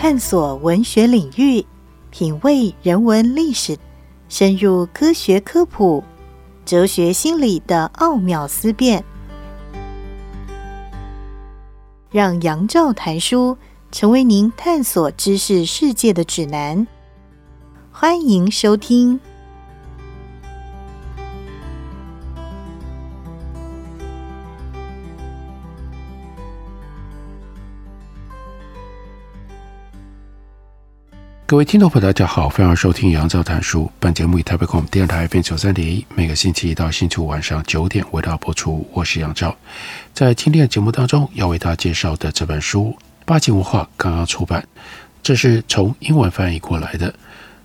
探索文学领域，品味人文历史，深入科学科普、哲学心理的奥妙思辨，让杨照谈书成为您探索知识世界的指南。欢迎收听。各位听众朋友，大家好，欢迎收听杨照谈书。本节目以台北广播电台 FM 九三点一，每个星期一到星期五晚上九点为大家播出。我是杨照，在今天的节目当中要为大家介绍的这本书，八级文化刚刚出版，这是从英文翻译过来的，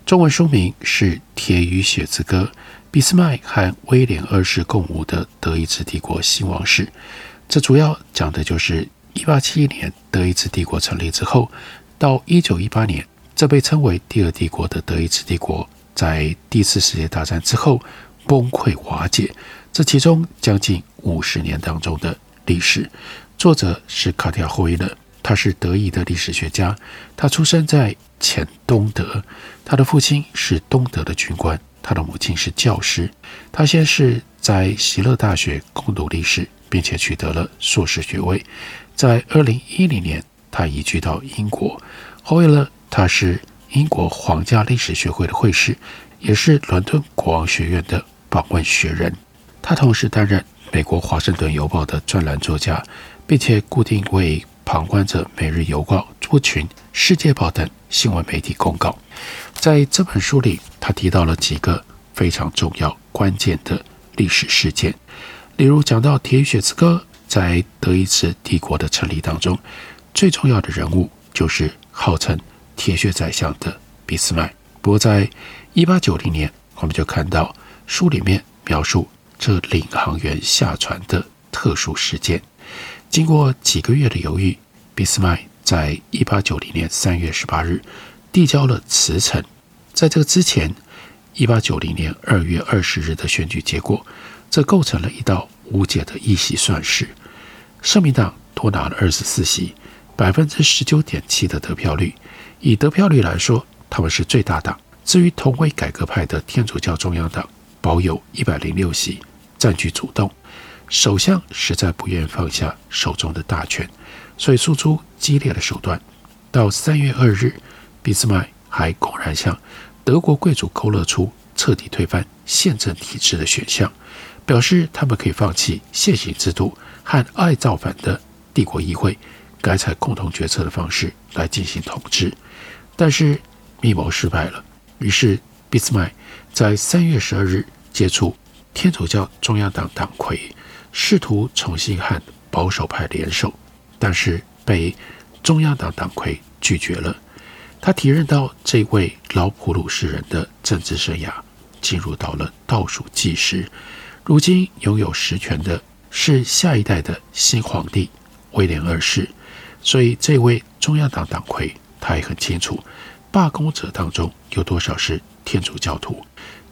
中文书名是《铁与血之歌：俾斯麦和威廉二世共舞的德意志帝国兴亡史》。这主要讲的就是一八七一年德意志帝国成立之后，到一九一八年。这被称为第二帝国的德意志帝国，在第一次世界大战之后崩溃瓦解。这其中将近五十年当中的历史，作者是卡蒂亚·霍伊勒，他是德裔的历史学家。他出生在前东德，他的父亲是东德的军官，他的母亲是教师。他先是在席勒大学攻读历史，并且取得了硕士学位。在二零一零年，他移居到英国。霍伊勒。他是英国皇家历史学会的会士，也是伦敦国王学院的访问学人。他同时担任美国《华盛顿邮报》的专栏作家，并且固定为《旁观者》《每日邮报》、族群、《世界报》等新闻媒体公告。在这本书里，他提到了几个非常重要、关键的历史事件，例如讲到《铁血之歌》在德意志帝国的成立当中，最重要的人物就是号称。铁血宰相的俾斯麦。不过，在一八九零年，我们就看到书里面描述这领航员下船的特殊事件。经过几个月的犹豫，俾斯麦在一八九零年三月十八日递交了辞呈。在这个之前，一八九零年二月二十日的选举结果，这构成了一道无解的一席算式。社民党多拿了二十四席，百分之十九点七的得票率。以得票率来说，他们是最大党。至于同为改革派的天主教中央党，保有一百零六席，占据主动。首相实在不愿放下手中的大权，所以诉诸激烈的手段。到三月二日，俾斯麦还公然向德国贵族勾勒出彻底推翻宪政体制的选项，表示他们可以放弃现行制度和爱造反的帝国议会，改采共同决策的方式来进行统治。但是密谋失败了，于是俾斯麦在三月十二日接触天主教中央党党魁，试图重新和保守派联手，但是被中央党党魁拒绝了。他体认到这位老普鲁士人的政治生涯进入到了倒数计时，如今拥有实权的是下一代的新皇帝威廉二世，所以这位中央党党魁。他也很清楚，罢工者当中有多少是天主教徒。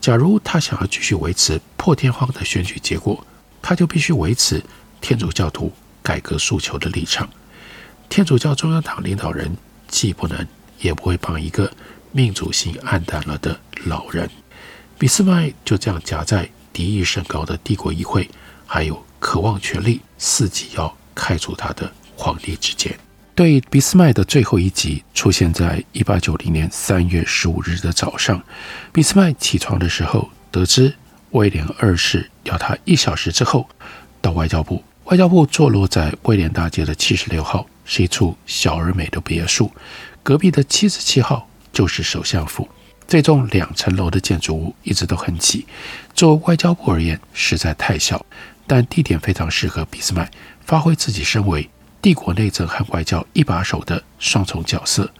假如他想要继续维持破天荒的选举结果，他就必须维持天主教徒改革诉求的立场。天主教中央党领导人既不能也不会帮一个命主性黯淡了的老人。俾斯麦就这样夹在敌意甚高的帝国议会，还有渴望权力、伺机要开除他的皇帝之间。对俾斯麦的最后一集出现在一八九零年三月十五日的早上。俾斯麦起床的时候，得知威廉二世要他一小时之后到外交部。外交部坐落在威廉大街的七十六号，是一处小而美的别墅。隔壁的七十七号就是首相府。这栋两层楼的建筑物一直都很挤，作为外交部而言实在太小，但地点非常适合俾斯麦发挥自己身为。帝国内政和外交一把手的双重角色。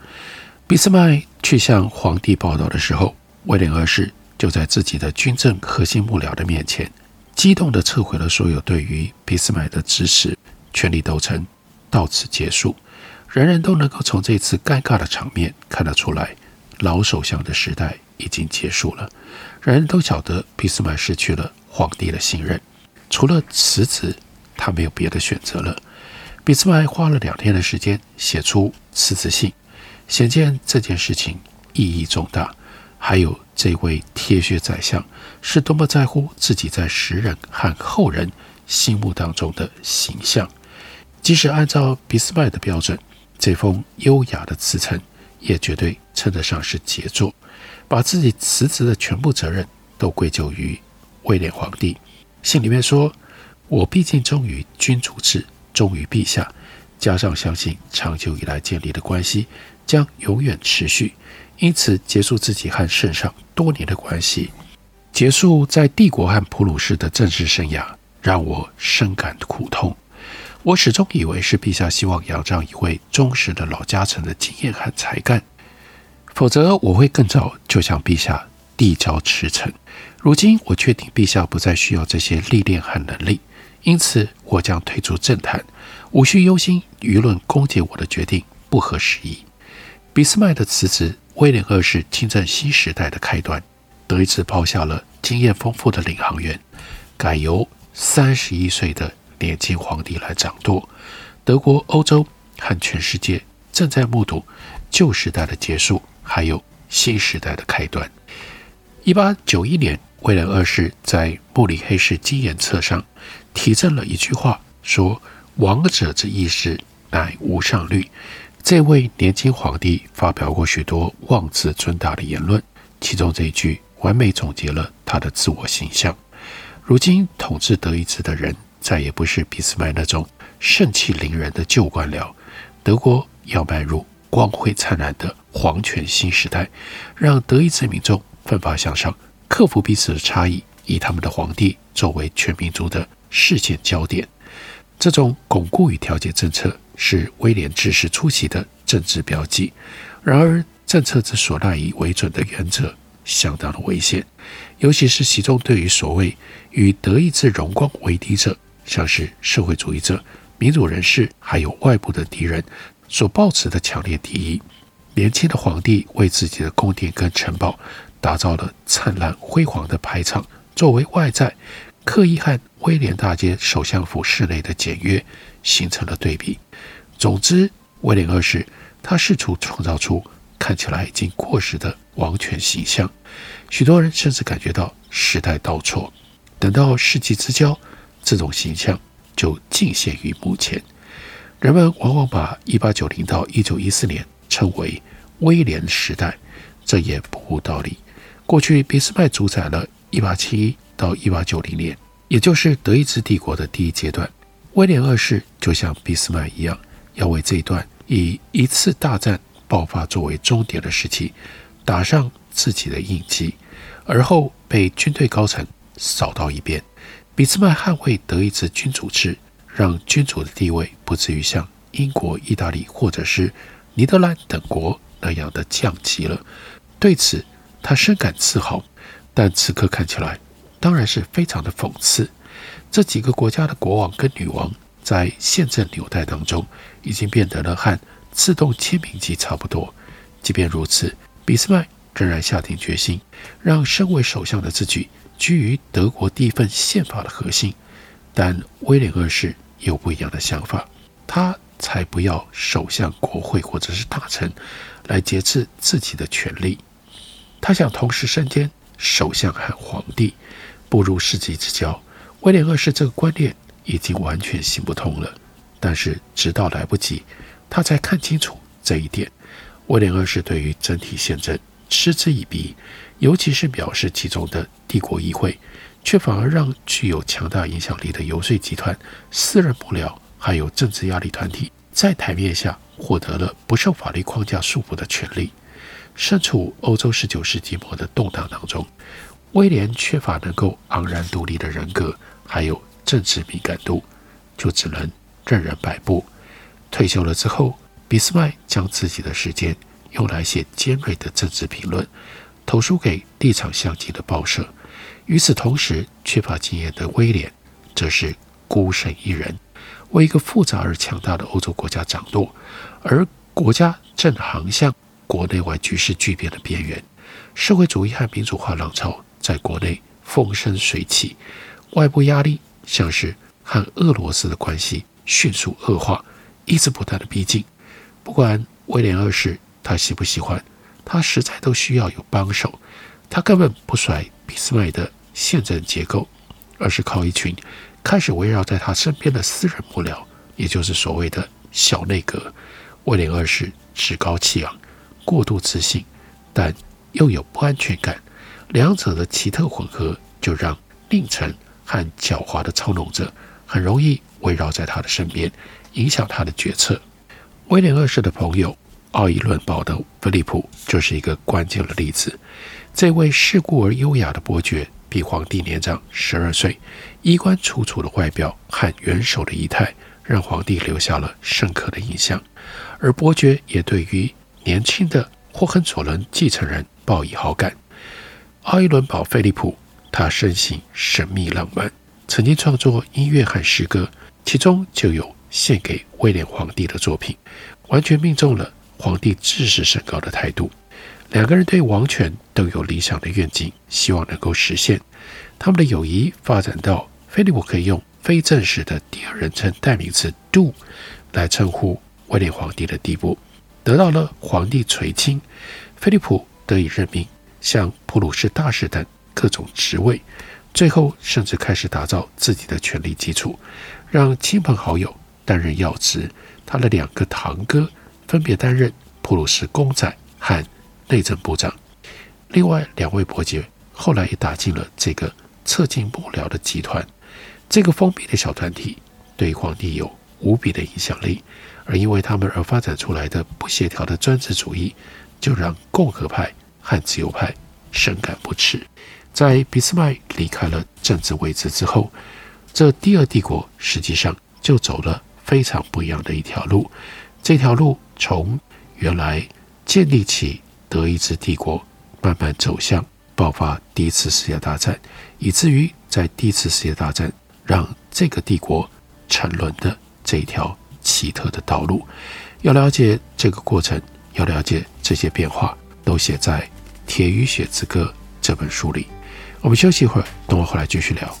俾斯麦去向皇帝报道的时候，威廉二世就在自己的军政核心幕僚的面前，激动地撤回了所有对于俾斯麦的支持。权力斗争到此结束。人人都能够从这次尴尬的场面看得出来，老首相的时代已经结束了。人人都晓得俾斯麦失去了皇帝的信任，除了辞职，他没有别的选择了。俾斯麦花了两天的时间写出辞职信，显见这件事情意义重大。还有这位铁血宰相是多么在乎自己在时人和后人心目当中的形象。即使按照俾斯麦的标准，这封优雅的辞呈也绝对称得上是杰作。把自己辞职的全部责任都归咎于威廉皇帝。信里面说：“我毕竟忠于君主制，忠于陛下，加上相信长久以来建立的关系将永远持续，因此结束自己和圣上多年的关系，结束在帝国和普鲁士的政治生涯，让我深感苦痛。我始终以为是陛下希望仰仗一位忠实的老家臣的经验和才干。”否则我会更早就向陛下递交辞呈。如今我确定陛下不再需要这些历练和能力，因此我将退出政坛，无需忧心舆论攻击我的决定不合时宜。俾斯麦的辞职，威廉二世亲政新时代的开端。德意志抛下了经验丰富的领航员，改由三十一岁的年轻皇帝来掌舵。德国、欧洲和全世界正在目睹旧时代的结束。还有新时代的开端。一八九一年，威廉二世在慕里黑市金研册上提振了一句话，说：“王者之意识，乃无上律。”这位年轻皇帝发表过许多妄自尊大的言论，其中这一句完美总结了他的自我形象。如今统治德意志的人，再也不是俾斯麦那种盛气凌人的旧官僚，德国要迈入光辉灿烂的皇权新时代，让德意志民众奋发向上，克服彼此的差异，以他们的皇帝作为全民族的事件焦点。这种巩固与调节政策是威廉治世初期的政治标记。然而，政策之所赖以为准的原则相当的危险，尤其是其中对于所谓与德意志荣光为敌者，像是社会主义者、民主人士，还有外部的敌人。所抱持的强烈敌意，年轻的皇帝为自己的宫殿跟城堡打造了灿烂辉煌的排场，作为外在，刻意和威廉大街首相府室内的简约形成了对比。总之，威廉二世他试图创造出看起来已经过时的王权形象，许多人甚至感觉到时代倒错。等到世纪之交，这种形象就尽显于目前。人们往往把1890到1914年称为威廉时代，这也不无道理。过去，俾斯麦主宰了1871到1890年，也就是德意志帝国的第一阶段。威廉二世就像俾斯麦一样，要为这一段以一次大战爆发作为终点的时期打上自己的印记，而后被军队高层扫到一边。俾斯麦捍卫德意志君主制。让君主的地位不至于像英国、意大利或者是尼德兰等国那样的降级了。对此，他深感自豪。但此刻看起来，当然是非常的讽刺。这几个国家的国王跟女王在宪政纽带当中，已经变得了和自动签名机差不多。即便如此，俾斯麦仍然下定决心，让身为首相的自己居于德国第一份宪法的核心。但威廉二世有不一样的想法，他才不要首相、国会或者是大臣来节制自己的权力。他想同时身兼首相和皇帝，步入世纪之交。威廉二世这个观念已经完全行不通了。但是直到来不及，他才看清楚这一点。威廉二世对于整体宪政嗤之以鼻，尤其是藐视其中的帝国议会。却反而让具有强大影响力的游说集团、私人幕僚，还有政治压力团体，在台面下获得了不受法律框架束缚的权利。身处欧洲十九世纪末的动荡当中，威廉缺乏能够昂然独立的人格，还有政治敏感度，就只能任人摆布。退休了之后，俾斯麦将自己的时间用来写尖锐的政治评论，投书给立场相近的报社。与此同时，缺乏经验的威廉则是孤身一人，为一个复杂而强大的欧洲国家掌舵，而国家正航向国内外局势巨变的边缘。社会主义和民主化浪潮在国内风生水起，外部压力像是和俄罗斯的关系迅速恶化，一直不断的逼近。不管威廉二世他喜不喜欢，他实在都需要有帮手。他根本不甩俾斯麦的宪政结构，而是靠一群开始围绕在他身边的私人幕僚，也就是所谓的小内阁。威廉二世趾高气昂，过度自信，但又有不安全感，两者的奇特混合，就让佞臣和狡猾的操弄者很容易围绕在他的身边，影响他的决策。威廉二世的朋友奥伊伦堡的菲利普就是一个关键的例子。这位世故而优雅的伯爵比皇帝年长十二岁，衣冠楚楚的外表和元首的仪态，让皇帝留下了深刻的印象。而伯爵也对于年轻的霍亨佐伦继承人报以好感。奥伊伦堡菲利普，他生性神秘浪漫，曾经创作音乐和诗歌，其中就有献给威廉皇帝的作品，完全命中了皇帝自视甚高的态度。两个人对王权都有理想的愿景，希望能够实现。他们的友谊发展到菲利普可以用非正式的第二人称代名词 “do” 来称呼威廉皇帝的地步，得到了皇帝垂青。菲利普得以任命像普鲁士大使等各种职位，最后甚至开始打造自己的权力基础，让亲朋好友担任要职。他的两个堂哥分别担任普鲁士公仔和内政部长，另外两位伯爵后来也打进了这个侧近幕僚的集团。这个封闭的小团体对皇帝有无比的影响力，而因为他们而发展出来的不协调的专制主义，就让共和派和自由派深感不齿。在俾斯麦离开了政治位置之后，这第二帝国实际上就走了非常不一样的一条路。这条路从原来建立起。德意志帝国慢慢走向爆发第一次世界大战，以至于在第一次世界大战让这个帝国沉沦的这一条奇特的道路。要了解这个过程，要了解这些变化，都写在《铁与血之歌》这本书里。我们休息一会儿，等我回来继续聊。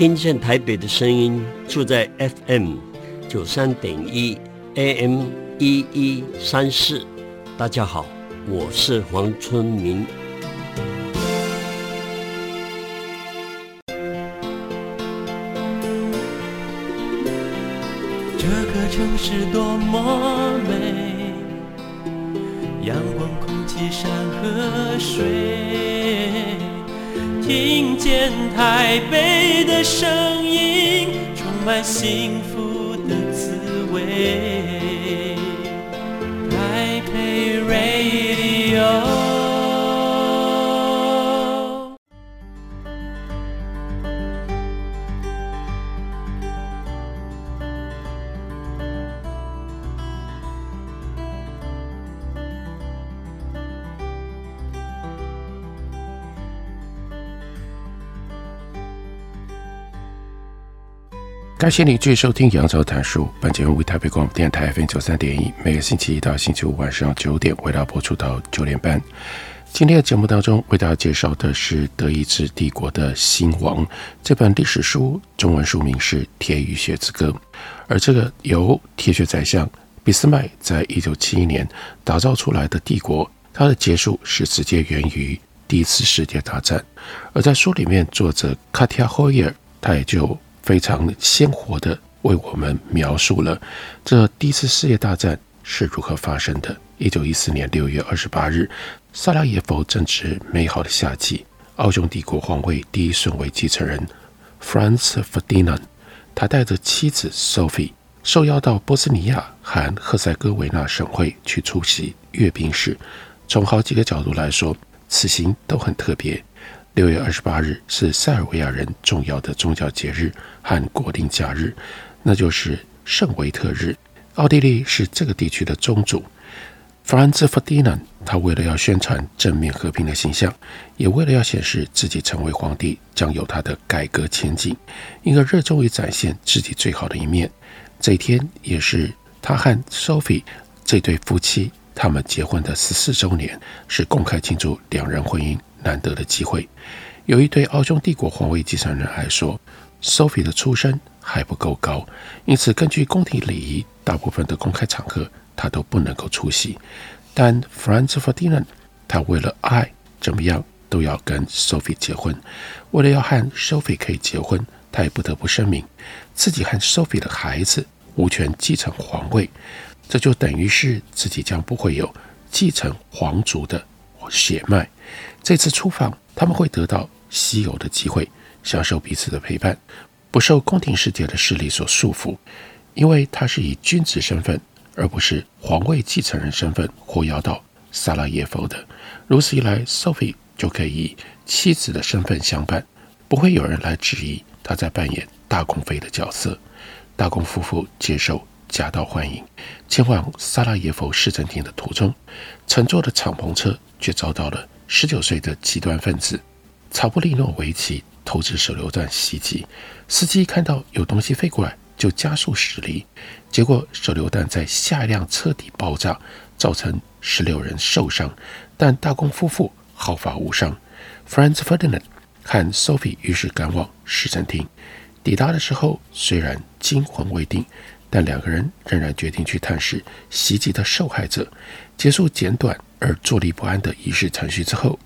听见台北的声音，住在 FM 九三点一 AM 一一三四。大家好，我是黄春明。这个城市多么美，阳光、空气、山和水。听见台北的声音，充满幸福的滋味。台北 Radio。感谢你继续收听杨照谈书。本节目为台北广播电台 FM 九三点一，每个星期一到星期五晚上九点为大家播出到九点半。今天的节目当中为大家介绍的是德意志帝国的兴亡这本历史书，中文书名是《铁与血之歌》。而这个由铁血宰相俾斯麦在一九七一年打造出来的帝国，它的结束是直接源于第一次世界大战。而在书里面，作者卡蒂亚·霍伊尔他也就。非常鲜活地为我们描述了这第一次世界大战是如何发生的。一九一四年六月二十八日，萨拉耶夫正值美好的夏季。奥匈帝国皇位第一顺位继承人 Franz Ferdinand，他带着妻子 Sophie 受邀到波斯尼亚和赫塞哥维纳省会去出席阅兵式。从好几个角度来说，此行都很特别。六月二十八日是塞尔维亚人重要的宗教节日和国定假日，那就是圣维特日。奥地利是这个地区的宗主。Franz Ferdinand，他为了要宣传正面和平的形象，也为了要显示自己成为皇帝将有他的改革前景，因而热衷于展现自己最好的一面。这一天也是他和 Sophie 这对夫妻他们结婚的十四周年，是公开庆祝两人婚姻难得的机会。由于对奥匈帝国皇位继承人来说，Sophie 的出身还不够高，因此根据宫廷礼仪，大部分的公开场合。他都不能够出席，但 Franz Ferdinand 他为了爱，怎么样都要跟 Sophie 结婚。为了要和 Sophie 可以结婚，他也不得不声明自己和 Sophie 的孩子无权继承皇位，这就等于是自己将不会有继承皇族的血脉。这次出访，他们会得到稀有的机会，享受彼此的陪伴，不受宫廷世界的势力所束缚，因为他是以君子身份。而不是皇位继承人身份获邀到萨拉耶夫的，如此一来，Sophie 就可以以妻子的身份相伴，不会有人来质疑他在扮演大公妃的角色。大公夫妇接受夹道欢迎，前往萨拉耶夫市政厅的途中，乘坐的敞篷车却遭到了十九岁的极端分子曹布利诺维奇投掷手榴弹袭击。司机看到有东西飞过来，就加速驶离。结果，手榴弹在下一辆车底爆炸，造成十六人受伤，但大公夫妇毫发无伤。Franz Ferdinand 和 Sophie 于是赶往市政厅。抵达的时候，虽然惊魂未定，但两个人仍然决定去探视袭击的受害者。结束简短而坐立不安的仪式程序之后，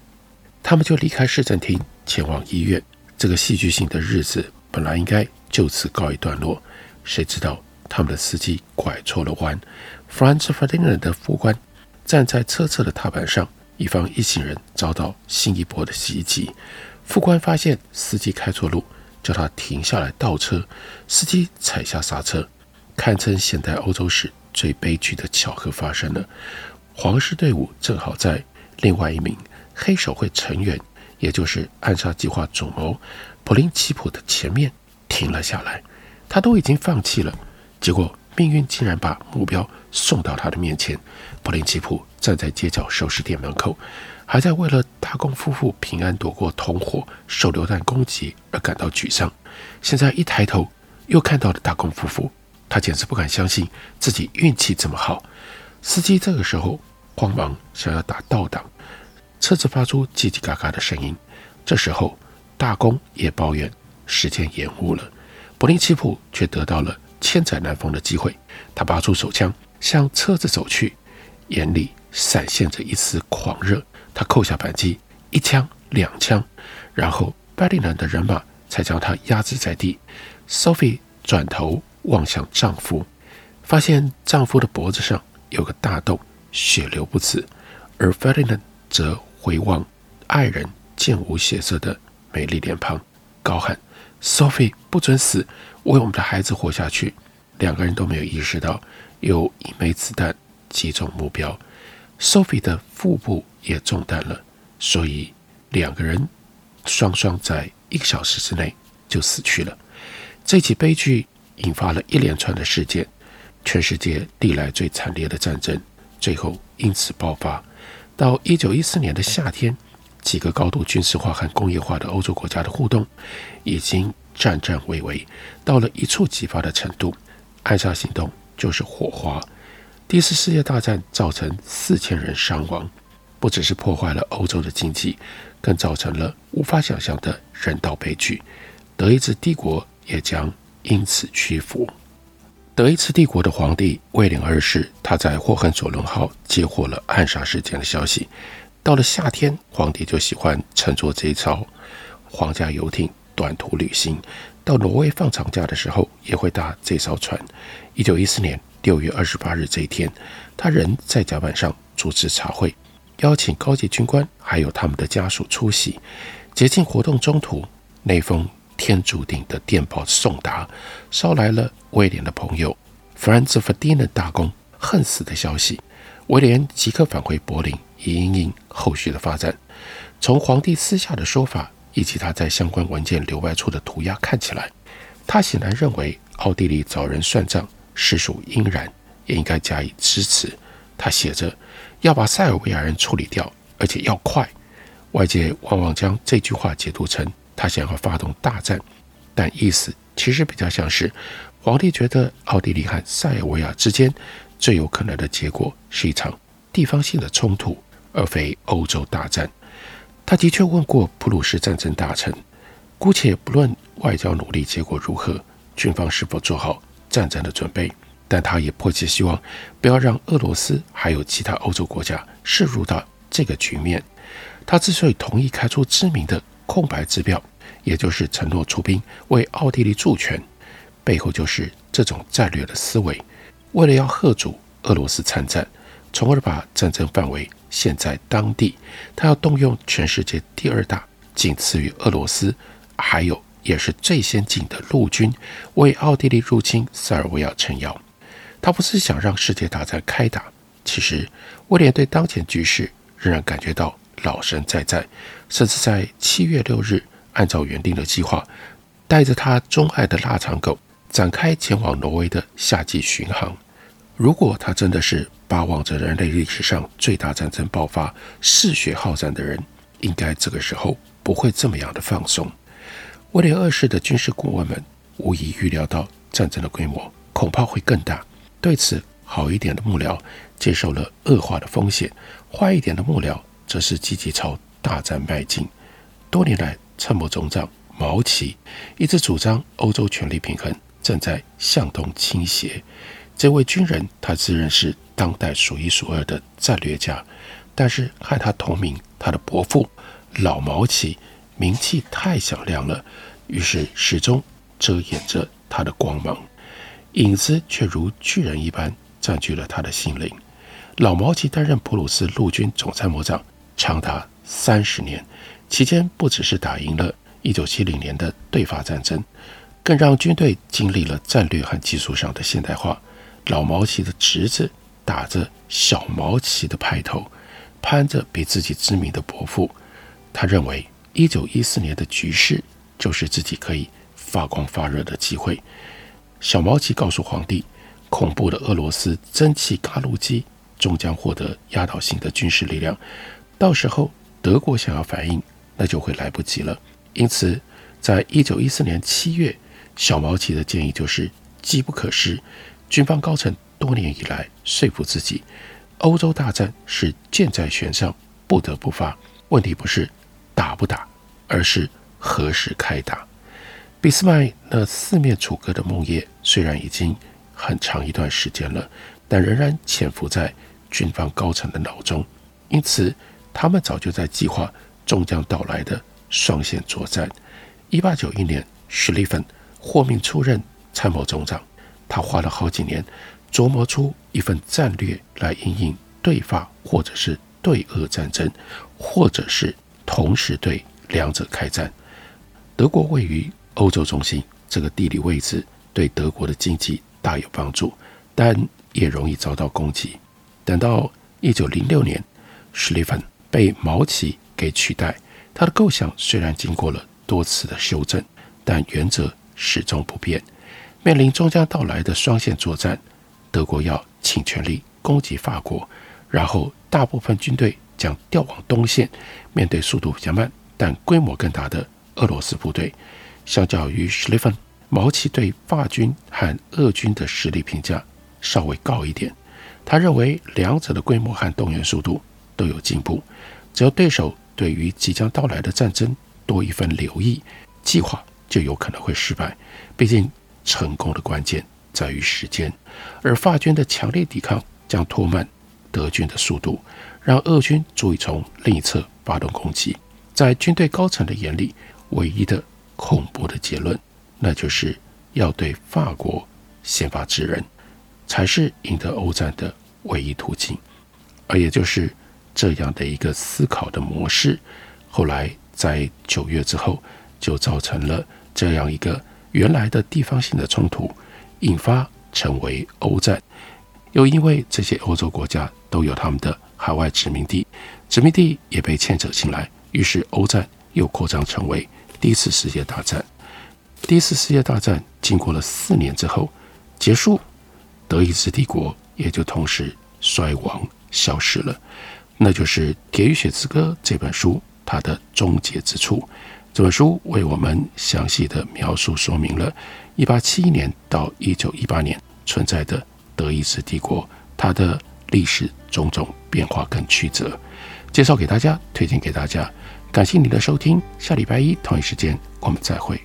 他们就离开市政厅，前往医院。这个戏剧性的日子本来应该就此告一段落，谁知道？他们的司机拐错了弯，Franz Ferdinand 的副官站在车侧的踏板上，以防一行人遭到新一波的袭击。副官发现司机开错路，叫他停下来倒车。司机踩下刹车，堪称现代欧洲史最悲剧的巧合发生了。皇室队伍正好在另外一名黑手会成员，也就是暗杀计划主谋普林奇普的前面停了下来。他都已经放弃了。结果，命运竟然把目标送到他的面前。普林奇普站在街角首饰店门口，还在为了大公夫妇平安躲过同伙手榴弹攻击而感到沮丧。现在一抬头，又看到了大公夫妇，他简直不敢相信自己运气这么好。司机这个时候慌忙想要打倒档，车子发出叽叽嘎嘎的声音。这时候，大公也抱怨时间延误了，普林奇普却得到了。千载难逢的机会，他拔出手枪向车子走去，眼里闪现着一丝狂热。他扣下扳机，一枪、两枪，然后巴利兰的人马才将他压制在地。Sophie 转头望向丈夫，发现丈夫的脖子上有个大洞，血流不止；而 Ferdinand 则回望爱人渐无血色的美丽脸庞，高喊：“Sophie 不准死！”为我们的孩子活下去，两个人都没有意识到有一枚子弹击中目标。Sophie 的腹部也中弹了，所以两个人双双在一个小时之内就死去了。这起悲剧引发了一连串的事件，全世界历来最惨烈的战争最后因此爆发。到一九一四年的夏天，几个高度军事化和工业化的欧洲国家的互动已经。战战巍巍，到了一触即发的程度。暗杀行动就是火花。第一次世界大战造成四千人伤亡，不只是破坏了欧洲的经济，更造成了无法想象的人道悲剧。德意志帝国也将因此屈服。德意志帝国的皇帝威廉二世，他在霍亨佐伦号接获了暗杀事件的消息。到了夏天，皇帝就喜欢乘坐这一艘皇家游艇。短途旅行，到挪威放长假的时候，也会搭这艘船。一九一四年六月二十八日这一天，他仍在甲板上主持茶会，邀请高级军官还有他们的家属出席。节庆活动中途，那封天注定的电报送达，捎来了威廉的朋友弗兰兹·弗迪南大公恨死的消息。威廉即刻返回柏林，以因应后续的发展。从皇帝私下的说法以及他在相关文件留外处的涂鸦看起来，他显然认为奥地利找人算账实属应然，也应该加以支持。他写着要把塞尔维亚人处理掉，而且要快。外界往往将这句话解读成他想要发动大战，但意思其实比较像是皇帝觉得奥地利和塞尔维亚之间最有可能的结果是一场地方性的冲突，而非欧洲大战。他的确问过普鲁士战争大臣，姑且不论外交努力结果如何，军方是否做好战争的准备，但他也迫切希望不要让俄罗斯还有其他欧洲国家涉入到这个局面。他之所以同意开出知名的空白支票，也就是承诺出兵为奥地利助拳，背后就是这种战略的思维。为了要吓阻俄罗斯参战，从而把战争范围限在当地，他要动用全世界第二大、仅次于俄罗斯，还有也是最先进的陆军，为奥地利入侵塞尔维亚撑腰。他不是想让世界大战开打，其实威廉对当前局势仍然感觉到。老神在在，甚至在七月六日，按照原定的计划，带着他钟爱的腊肠狗展开前往挪威的夏季巡航。如果他真的是巴望着人类历史上最大战争爆发、嗜血好战的人，应该这个时候不会这么样的放松。威廉二世的军事顾问们无疑预料到战争的规模恐怕会更大，对此好一点的幕僚接受了恶化的风险，坏一点的幕僚。则是积极朝大战迈进。多年来，参谋总长毛奇一直主张欧洲权力平衡正在向东倾斜。这位军人，他自认是当代数一数二的战略家，但是和他同名，他的伯父老毛奇名气太响亮了，于是始终遮掩着他的光芒，影子却如巨人一般占据了他的心灵。老毛奇担任普鲁士陆军总参谋长。长达三十年，期间不只是打赢了1970年的对法战争，更让军队经历了战略和技术上的现代化。老毛奇的侄子打着小毛奇的派头，攀着比自己知名的伯父。他认为1914年的局势就是自己可以发光发热的机会。小毛奇告诉皇帝，恐怖的俄罗斯蒸汽嘎鲁机终将获得压倒性的军事力量。到时候德国想要反应，那就会来不及了。因此，在一九一四年七月，小毛奇的建议就是机不可失。军方高层多年以来说服自己，欧洲大战是箭在弦上，不得不发。问题不是打不打，而是何时开打。俾斯麦那四面楚歌的梦魇虽然已经很长一段时间了，但仍然潜伏在军方高层的脑中。因此。他们早就在计划终将到来的双线作战。一八九一年，史蒂芬获命出任参谋总长，他花了好几年琢磨出一份战略来因应对法或者是对俄战争，或者是同时对两者开战。德国位于欧洲中心，这个地理位置对德国的经济大有帮助，但也容易遭到攻击。等到一九零六年，史蒂芬。被毛奇给取代，他的构想虽然经过了多次的修正，但原则始终不变。面临终将到来的双线作战，德国要倾全力攻击法国，然后大部分军队将调往东线，面对速度比较慢但规模更大的俄罗斯部队。相较于史蒂芬，毛奇对法军和俄军的实力评价稍微高一点。他认为两者的规模和动员速度都有进步。只要对手对于即将到来的战争多一份留意，计划就有可能会失败。毕竟，成功的关键在于时间，而法军的强烈抵抗将拖慢德军的速度，让俄军足以从另一侧发动攻击。在军队高层的眼里，唯一的恐怖的结论，那就是要对法国先发制人，才是赢得欧战的唯一途径，而也就是。这样的一个思考的模式，后来在九月之后，就造成了这样一个原来的地方性的冲突，引发成为欧战。又因为这些欧洲国家都有他们的海外殖民地，殖民地也被牵扯进来，于是欧战又扩张成为第一次世界大战。第一次世界大战经过了四年之后结束，德意志帝国也就同时衰亡消失了。那就是《铁与血之歌》这本书它的终结之处。这本书为我们详细的描述说明了1871年到1918年存在的德意志帝国它的历史种种变化跟曲折，介绍给大家，推荐给大家。感谢您的收听，下礼拜一同一时间我们再会。